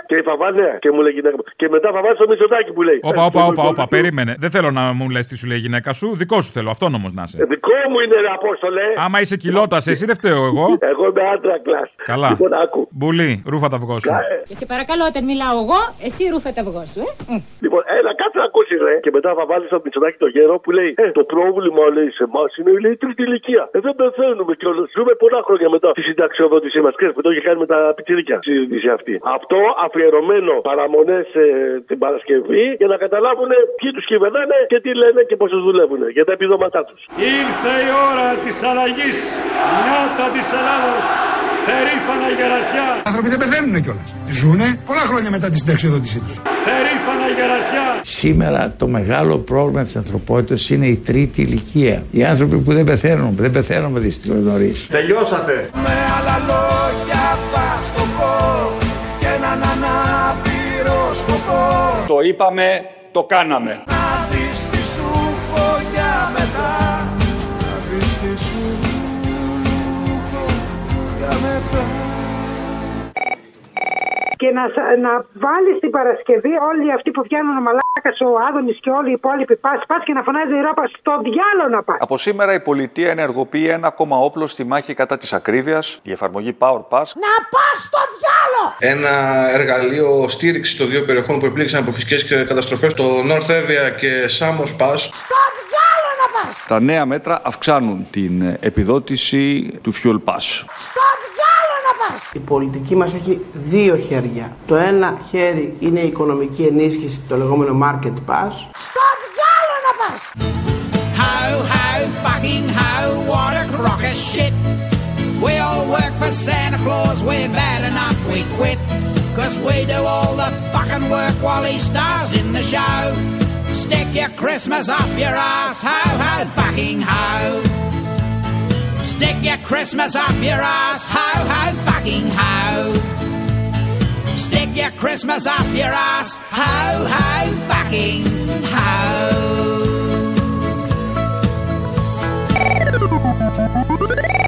Και θα βάλει, ναι, και μου λέει γυναίκα μου. Και μετά θα βάλει το Μητσοτάκι που λέει. Όπα, «Ε, όπα, το όπα, λοιπόν, όπα, περίμενε. Δεν θέλω να μου λες τι σου λέει η γυναίκα σου. Δικό σου θέλω, αυτόν όμως να είσαι. Ε, Δικό μου είναι ρε Απόστολε. Άμα είσαι κοιλότας, εσύ δεν φταίω εγώ. Εγώ είμαι άντρα κλάς. Καλά. Λοιπόν, άκου. Μπουλή, ρούφα τα αυγό σου. Και σε παρακαλώ, όταν μιλάω εγώ, εσύ ρούφε τα αυγό σου, ε. Λοιπόν, έλα, κάτσε να ακούσεις, ρε. Και μετά θα βάλεις στο Μητσοτάκι το γέρο που λέει Ε, το πρόβλημα λέει σε εμάς είναι λέει, η τρίτη ηλικία. Ε, δεν πεθαίνουμε κιόλα. Ζούμε πολλά χρόνια μετά τη συνταξιοδότησή μας. Ξέρεις που το είχε κάνει με τα πιτσιρίκια. η Συζήτηση αυτή. Αυτό αφιερωμένο παραμονές ε, την Παρασκευή για να καταλάβουν ποιοι τους κυβερνάνε και τι λένε και πώς τους δουλεύουν για τα επιδόματά τους. Ήρθε η ώρα της αλλαγής. Νιάτα της Ελλάδος. Περήφανα γερατιά. Οι άνθρωποι δεν πεθαίνουν κιόλας. Ζουνε πολλά χρόνια μετά τη συνταξιοδότησή τους. Περήφανα γερατιά. Σήμερα το μεγάλο πρόβλημα της ανθρωπότητας είναι η τρίτη ηλικία. Οι άνθρωποι που δεν πεθαίνουν, δεν πεθαίνουμε δυστυχώς νωρίς. Τελειώσατε. Με άλλα λόγια θα στο πω Και έναν ανάπηρο σκοπό Το είπαμε, το κάναμε. Να δεις τι σου να, σα- να βάλεις την Παρασκευή όλοι αυτοί που βγαίνουν ο Μαλάκας, ο Άδωνης και όλοι οι υπόλοιποι πας, πας και να φωνάζει η ρόπα στο διάλογο να πας. Από σήμερα η πολιτεία ενεργοποιεί ένα ακόμα όπλο στη μάχη κατά της ακρίβειας, η εφαρμογή Power Pass. Να πας στο διάλογο! Ένα εργαλείο στήριξης των δύο περιοχών που επλήξαν από φυσικές καταστροφές, το North Evia και Samos Pass. Στο διάλογο να πας! Τα νέα μέτρα αυξάνουν την επιδότηση του Fuel Pass. Στο διάλογο να πα! Η πολιτική μας έχει δύο χέρια. Το ένα χέρι είναι η οικονομική ενίσχυση, το λεγόμενο market pass. Στο διάλογο να πα! Ho, ho, fucking ho, what a crock of shit. We all work for Santa Claus, we're bad enough, we quit. Cause we do all the fucking work while he stars in the show. Stick your Christmas up your ass, ho, ho, fucking ho. Stick your Christmas up your ass, ho, ho, fucking ho. Stick your Christmas up your ass, ho, ho, fucking ho.